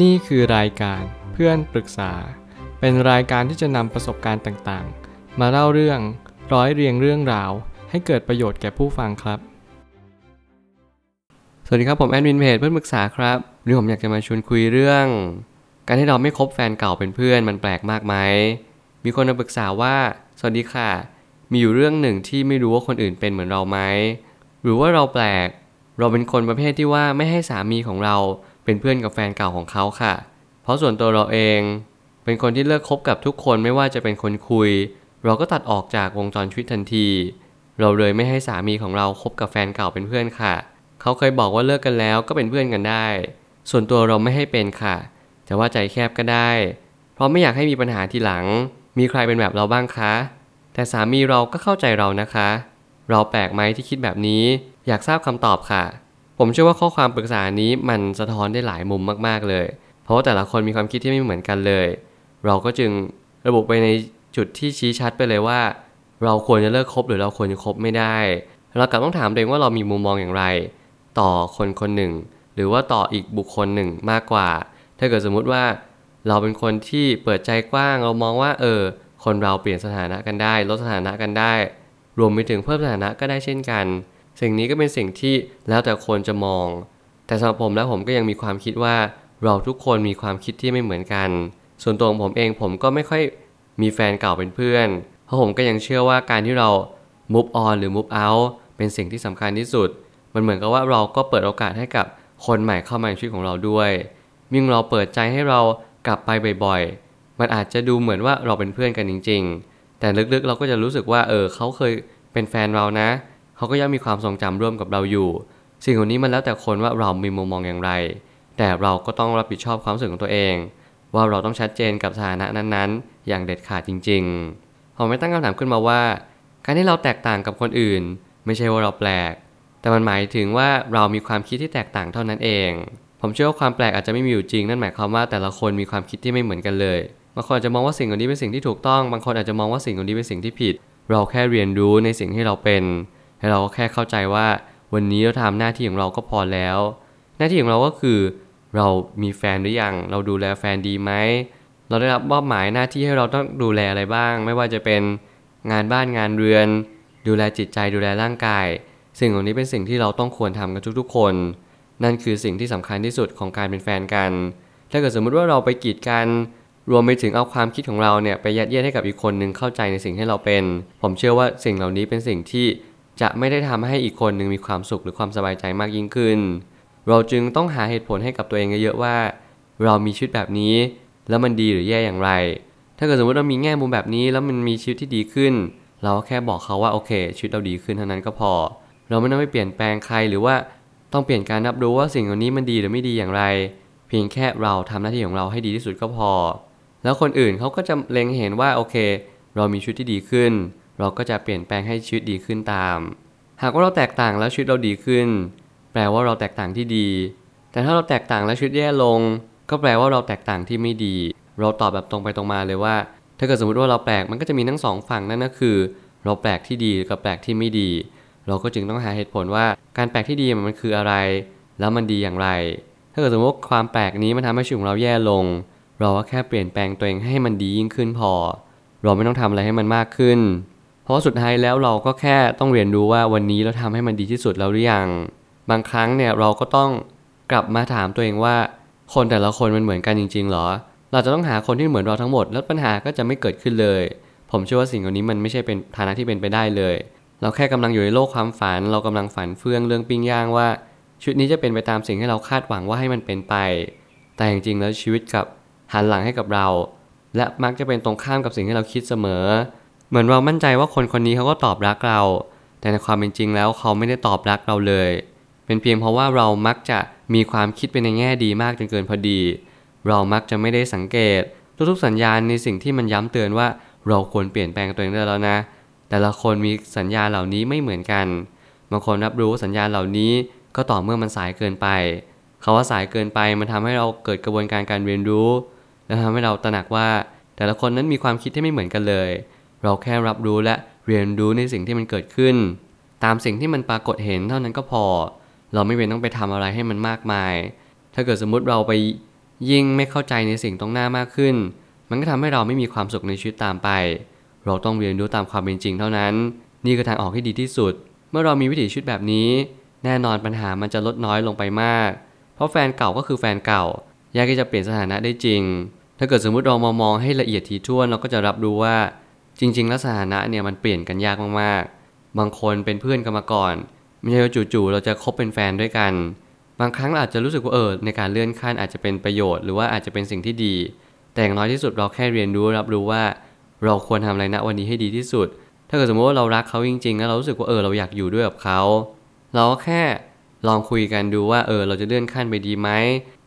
นี่คือรายการเพื่อนปรึกษา เป็นรายการที่จะนำประสบการณ์ต่างๆ มาเล่าเรื่องร้อยเรียงเรื่องราว ให้เกิดประโยชน์แก่ผู้ฟังครับ สวัสดีครับผมแอดมินเพจเพื่อนปรึกษาครับวันนี้ผมอยากจะมาชวนคุยเรื่อง การที่เราไม่คบแฟนเก่าเป็นเพื่อนมันแปลกมากไหมมีคนมาปรึกษาว่า สวัสดีค่ะ มีอยู่เรื่องหนึ่งที่ไม่รู้ว่าคนอื่นเป็นเหมือนเราไหมหรือว่าเราแปลก เราเป็นคนประเภทที่ว่าไม่ให้สามีของเรา เป็นเพื่อนกับแฟนเก่าของเขาค่ะ เพราะส่วนตัวเราเอง เป็นคนที่เลิกคบกับทุกคนไม่ว่าจะเป็นคนคุย เราก็ตัดออกจากวงจรชีวิตทันที เราเลยไม่ให้สามีของเราคบกับแฟนเก่าเป็นเพื่อนค่ะ เขาเคยบอกว่าเลิกกันแล้วก็เป็นเพื่อนกันได้ ส่วนตัวเราไม่ให้เป็นค่ะ แต่ว่าใจแคบก็ได้ เพราะไม่อยากให้มีปัญหาทีหลัง มีใครเป็นแบบเราบ้างคะ แต่สามีเราก็เข้าใจเรานะคะ เราแปลกไหมที่คิดแบบนี้ อยากทราบคำตอบค่ะ ผมเชื่อว่าข้อความปรึกษานี้มันสะท้อนได้หลายมุมมากๆเลย เพราะว่าแต่ละคนมีความคิดที่ไม่เหมือนกันเลย เราก็จึงระบุไปในจุดที่ชี้ชัดไปเลยว่า เราควรจะเลิกคบหรือเราควรจะคบไม่ได้ เรากลับต้องถามตัวเองว่าเรามีมุมมองอย่างไร ต่อคนคนหนึ่ง หรือว่าต่ออีกบุคคลหนึ่งมากกว่า ถ้าเกิดสมมุติว่า เราเป็นคนที่เปิดใจกว้างเรามองว่า เออ คนเราเปลี่ยนสถานะกันได้ ลดสถานะกันได้ รวมไปถึงเพิ่มสถานะก็ได้เช่นกัน สิ่งนี้ก็เป็นสิ่งที่แล้วแต่คนจะมอง แต่สำหรับผมแล้วผมก็ยังมีความคิดว่าเราทุกคนมีความคิดที่ไม่เหมือนกัน ส่วนตัวของผมเองผมก็ไม่ค่อยมีแฟนเก่าเป็นเพื่อน เพราะผมก็ยังเชื่อว่าการที่เรา move on หรือ move out เป็นสิ่งที่สำคัญที่สุด มันเหมือนกับว่าเราก็เปิดโอกาสให้กับคนใหม่เข้ามาในชีวิตของเราด้วย มิ่งเราเปิดใจให้เรากลับไปบ่อยๆ มันอาจจะดูเหมือนว่าเราเป็นเพื่อนกันจริง ๆ แต่ลึกๆเราก็จะรู้สึกว่าเออเขาเคยเป็นแฟนเรานะ เขาก็ยังมีความทรงจำร่วมกับเราอยู่ สิ่งเหล่านี้มันแล้วแต่คนว่าเรามีมุมมองอย่างไร แต่เราก็ต้องรับผิดชอบความรู้สึกของตัวเอง ว่าเราต้องชัดเจนกับสถานะนั้นๆ อย่างเด็ดขาดจริงๆผมไม่ตั้งคำถามขึ้นมาว่า การที่เราแตกต่างกับคนอื่น ไม่ใช่ว่าเราแปลก แต่มันหมายถึงว่าเรามีความคิดที่แตกต่างเท่านั้นเอง ผมเชื่อว่าความแปลกอาจจะไม่มีอยู่จริงนั่นหมายความว่าแต่ละคนมีความคิดที่ไม่เหมือนกันเลยบางคนอาจจะมองว่าสิ่งเหล่านี้เป็นสิ่งที่ถูกต้อง บางคนอาจจะมองว่าสิ่งเหล่านี้เป็นสิ่งที่ผิด เราแค่เรียนรู้ในสิ่งที่เราเป็น ให้เราก็แค่เข้าใจว่าวันนี้เราทำหน้าที่ของเราก็พอแล้ว หน้าที่ของเราก็คือ เรามีแฟนหรือยัง เราดูแลแฟนดีไหม เราได้รับมอบหมายหน้าที่ให้เราต้องดูแลอะไรบ้าง ไม่ว่าจะเป็นงานบ้านงานเรือน ดูแลจิตใจดูแลร่างกาย สิ่งเหล่านี้เป็นสิ่งที่เราต้องควรทำกันทุกๆ คน นั่นคือสิ่งที่สำคัญที่สุดของการเป็นแฟนกัน ถ้าเกิดสมมุติว่าเราไปกีดกันรวมไปถึงเอาความคิดของเราเนี่ยไปยัดเยียดให้กับอีกคนหนึ่งเข้าใจในสิ่งที่เราเป็น ผมเชื่อว่าสิ่งเหล่านี้เป็นสิ่งที่ จะไม่ได้ทำให้อีกคนหนึ่งมีความสุขหรือความสบายใจมากยิ่งขึ้น เราจึงต้องหาเหตุผลให้กับตัวเองเยอะๆว่า เรามีชีวิตแบบนี้ แล้วมันดีหรือแย่อย่างไร ถ้าเกิดสมมติเรามีแง่มุมแบบนี้แล้วมันมีชีวิตที่ดีขึ้น เราแค่บอกเขาว่าโอเคชีวิตเราดีขึ้นเท่านั้นก็พอ เราไม่ต้องไปเปลี่ยนแปลงใครหรือว่าต้องเปลี่ยนการรับรู้ว่าสิ่งเหล่านี้มันดีหรือไม่ดีอย่างไร เพียงแค่เราทำหน้าที่ของเราให้ดีที่สุดก็พอ แล้วคนอื่นเขาก็จะเล็งเห็นว่าโอเค เรามีชีวิตที่ดีขึ้น เราก็จะเปลี่ยนแปลงให้ชีวิตดีขึ้นตาม หากว่าเราแตกต่างแล้วชีวิตเราดีขึ้น แปลว่าเราแตกต่างที่ดี แต่ถ้าเราแตกต่างแล้วชีวิตแย่ลง ก็แปลว่าเราแตกต่างที่ไม่ดี เราตอบแบบตรงไปตรงมาเลยว่า ถ้าเกิดสมมติว่าเราแปลกมันก็จะมีทั้งสองฝั่งนั่นก็คือ เราแปลกที่ดีกับแปลกที่ไม่ดี เราก็จึงต้องหาเหตุผลว่าการแปลกที่ดีมันคืออะไร แล้วมันดีอย่างไร ถ้าเกิดสมมติว่าความแปลกนี้มันทำให้ชีวิตของเราแย่ลง เราก็แค่เปลี่ยนแปลงตัวเองให้มันดียิ่งขึ้นพอ เราไม่ต้องทำอะไรให้มันมากขึ้น เพราะสุดท้ายแล้วเราก็แค่ต้องเรียนรู้ว่าวันนี้เราทำให้มันดีที่สุดแล้วหรือยัง บางครั้งเนี่ยเราก็ต้องกลับมาถามตัวเองว่า คนแต่ละคนมันเหมือนกันจริง ๆ หรอ เราจะต้องหาคนที่เหมือนเราทั้งหมด แล้วปัญหาก็จะไม่เกิดขึ้นเลย ผมเชื่อว่าสิ่งเหล่านี้มันไม่ใช่เป็นฐานะที่เป็นไปได้เลย เราแค่กำลังอยู่ในโลกความฝัน เรากำลังฝันเฟื่องเรื่องปิ้งย่างว่าชีวิตนี้จะเป็นไปตามสิ่งที่เราคาดหวังว่าให้มันเป็นไป แต่จริงๆแล้วชีวิตกับหันหลังให้กับเรา และมักจะเป็นตรงข้ามกับสิ่งที่เราคิดเสมอ เหมือนเรามั่นใจว่าคนคนนี้เขาก็ตอบรักเรา แต่ในความเป็นจริงแล้วเขาไม่ได้ตอบรักเราเลย เป็นเพียงเพราะว่าเรามักจะมีความคิดไปในแง่ดีมากจนเกินพอดี เรามักจะไม่ได้สังเกต ทุกๆสัญญาณในสิ่งที่มันย้ำเตือนว่าเราควรเปลี่ยนแปลงตัวเองได้แล้วนะ แต่ละคนมีสัญญาเหล่านี้ไม่เหมือนกัน บางคนรับรู้สัญญาเหล่านี้ก็ต่อเมื่อมันสายเกินไปคาว่าสายเกินไปมันทำให้เราเกิดกระบวนการการเรียนรู้ และทำให้เราตระหนักว่าแต่ละคนนั้นมีความคิดที่ไม่เหมือนกันเลย เราแค่รับรู้และเรียนรู้ในสิ่งที่มันเกิดขึ้น ตามสิ่งที่มันปรากฏเห็นเท่านั้นก็พอ เราไม่เป็นต้องไปทำอะไรให้มันมากมาย ถ้าเกิดสมมุติเราไปยิ่งไม่เข้าใจในสิ่งตรงหน้ามากขึ้น มันก็ทำให้เราไม่มีความสุขในชีวิตตามไป เราต้องเรียนรู้ตามความเป็นจริงเท่านั้น นี่คือทางออกที่ดีที่สุด เมื่อเรามีวิถีชีวิตแบบนี้ แน่นอนปัญหามันจะลดน้อยลงไปมาก เพราะแฟนเก่าก็คือแฟนเก่ายากที่จะเปลี่ยนสถานะได้จริง ถ้าเกิดสมมติเรามามองให้ละเอียดถี่ถ้วนเราก็จะรับรู้ว่า จริง ๆ แล้วสถานะเนี่ยมันเปลี่ยนกันยากมากๆ บางคนเป็นเพื่อนกันมาก่อน ไม่ใช่ว่าจู่ๆเราจะคบเป็นแฟนด้วยกัน บางครั้งเราอาจจะรู้สึกว่าเออในการเลื่อนขั้นอาจจะเป็นประโยชน์หรือว่าอาจจะเป็นสิ่งที่ดี แต่อย่างน้อยที่สุดเราแค่เรียนรู้รับรู้ว่า เราควรทำอะไรณวันนี้ให้ดีที่สุด ถ้าเกิดสมมติว่าเรารักเขาจริงๆ แล้วเรารู้สึกว่าเออเราอยากอยู่ด้วยกับเขา เราก็แค่ลองคุยกันดูว่าเออเราจะเลื่อนขั้นไปดีไหม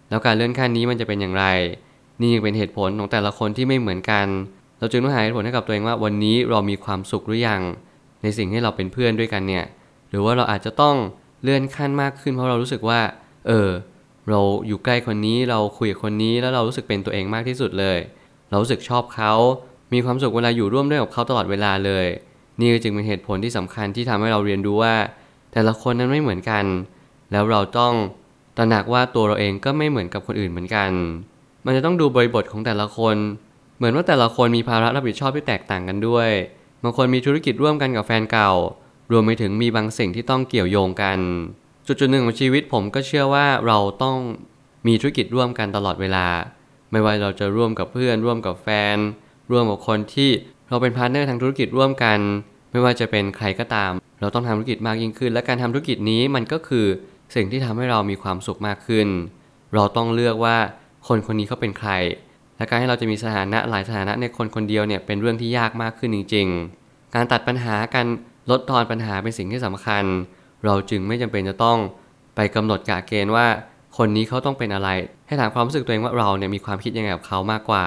แล้วการเลื่อนขั้นนี้มันจะเป็นอย่างไร นี่ยังเป็นเหตุผลของแต่ละคนที่ไม่เหมือนกัน เราจึงต้องหาเหตุผลให้กับตัวเองว่าวันนี้เรามีความสุขหรือยัง ในสิ่งที่เราเป็นเพื่อนด้วยกันเนี่ย หรือว่าเราอาจจะต้องเลื่อนขั้นมากขึ้นเพราะเรารู้สึกว่า เออ เราอยู่ใกล้คนนี้เราคุยกับคนนี้แล้วเรารู้สึกเป็นตัวเองมากที่สุดเลย เรารู้สึกชอบเขามีความสุขเวลาอยู่ร่วมด้วยกับเขาตลอดเวลาเลย นี่จึงเป็นเหตุผลที่สำคัญที่ทำให้เราเรียนรู้ว่า แต่ละคนนั้นไม่เหมือนกัน แล้วเราต้องตระหนักว่าตัวเราเองก็ไม่เหมือนกับคนอื่นเหมือนกัน มันจะต้องดูบริบทของแต่ละคน เหมือนว่าแต่ละคนมีภาระรับผิดชอบที่แตกต่างกันด้วย บางคนมีธุรกิจร่วมกันกับแฟนเก่า รวมไปถึงมีบางสิ่งที่ต้องเกี่ยวโยงกัน จุดจุดหนึ่งของชีวิตผมก็เชื่อว่าเราต้องมีธุรกิจร่วมกันตลอดเวลา ไม่ว่าเราจะร่วมกับเพื่อน ร่วมกับแฟน ร่วมกับคนที่เราเป็น partner ทางธุรกิจร่วมกัน ไม่ว่าจะเป็นใครก็ตาม เราต้องทำธุรกิจมากยิ่งขึ้น และการทำธุรกิจนี้มันก็คือสิ่งที่ทำให้เรามีความสุขมากขึ้น เราต้องเลือกว่าคนคนนี้เขาเป็นใคร และการให้เราจะมีสถานะหลายสถานะในคนคนเดียวเนี่ยเป็นเรื่องที่ยากมากขึ้นจริง ๆ การตัดปัญหาการลดทอนปัญหาเป็นสิ่งที่สำคัญ เราจึงไม่จำเป็นจะต้องไปกำหนดกะเกณฑ์ว่า คนนี้เขาต้องเป็นอะไร ให้ถามความรู้สึกตัวเองว่าเราเนี่ยมีความคิดยังไงกับเขามากกว่า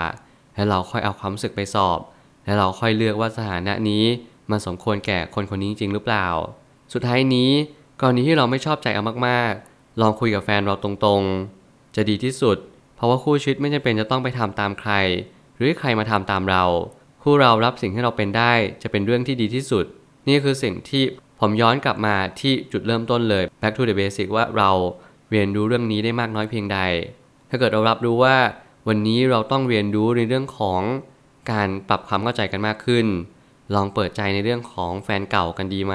แล้วเราค่อยเอาความรู้สึกไปสอบ แล้วเราค่อยเลือกว่าสถานะนี้มันสมควรแก่คนคนนี้จริงหรือเปล่า สุดท้ายนี้กรณีที่เราไม่ชอบใจเอามากๆ ลองคุยกับแฟนเราตรงๆ จะดีที่สุด เพราะว่าคู่ชีวิตไม่จำเป็นจะต้องไปทำตามใคร หรือใครมาทำตามเรา คู่เรารับสิ่งที่เราเป็นได้จะเป็นเรื่องที่ดีที่สุด นี่คือสิ่งที่ผมย้อนกลับมาที่จุดเริ่มต้นเลย back to the basic ว่าเราเรียนรู้เรื่องนี้ได้มากน้อยเพียงใด ถ้าเกิดเรารับรู้ว่าวันนี้เราต้องเรียนรู้ในเรื่องของการปรับความเข้าใจกันมากขึ้น ลองเปิดใจในเรื่องของแฟนเก่ากันดีไหม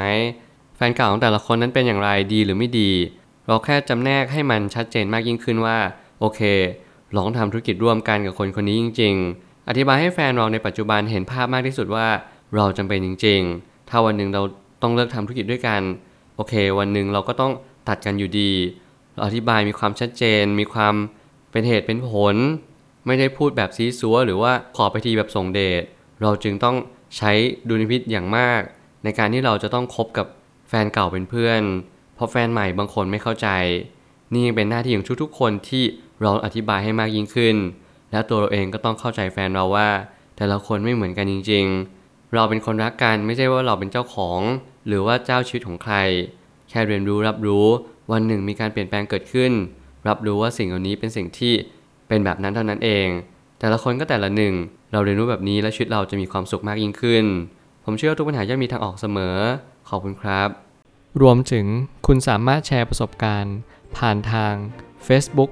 แฟนเก่าของแต่ละคนนั้นเป็นอย่างไรดีหรือไม่ดี เราแค่จำแนกให้มันชัดเจนมากยิ่งขึ้นว่า โอเค ลองทำธุรกิจร่วมกันกับคนคนนี้จริง ๆ อธิบายให้แฟนเราในปัจจุบันเห็นภาพมากที่สุดว่าเราจำเป็นจริง ๆ ถ้าวันหนึ่งเราต้องเลิกทำธุรกิจด้วยกัน โอเค วันหนึ่งเราก็ต้องตัดกันอยู่ดีเราอธิบายมีความชัดเจน มีความเป็นเหตุเป็นผล ไม่ได้พูดแบบซีซัวหรือว่าขอไปทีแบบส่งเดชเราจึงต้องใช้ดุลพินิจอย่างมาก ในการที่เราจะต้องคบกับแฟนเก่าเป็นเพื่อน เพราะแฟนใหม่บางคนไม่เข้าใจ นี่ยังเป็นหน้าที่ของทุกๆคนที่ เราอธิบายให้มากยิ่งขึ้น และตัวเราเองก็ต้องเข้าใจแฟนเราว่า แต่ละคนไม่เหมือนกันจริง ๆ เราเป็นคนรักกันไม่ใช่ว่าเราเป็นเจ้าของ หรือว่าเจ้าชีวิตของใคร แค่เรียนรู้รับรู้วันหนึ่งมีการเปลี่ยนแปลงเกิดขึ้น รับรู้ว่าสิ่งเหล่านี้เป็นสิ่งที่เป็นแบบนั้นเท่านั้นเอง แต่ละคนก็แต่ละหนึ่ง เราเรียนรู้แบบนี้และชีวิตเราจะมีความสุขมากยิ่งขึ้น ผมเชื่อว่าทุกปัญหาย่อมมีทางออกเสมอ ขอบคุณครับ รวมถึงคุณสามารถแชร์ประสบการณ์ ผ่านทาง Facebook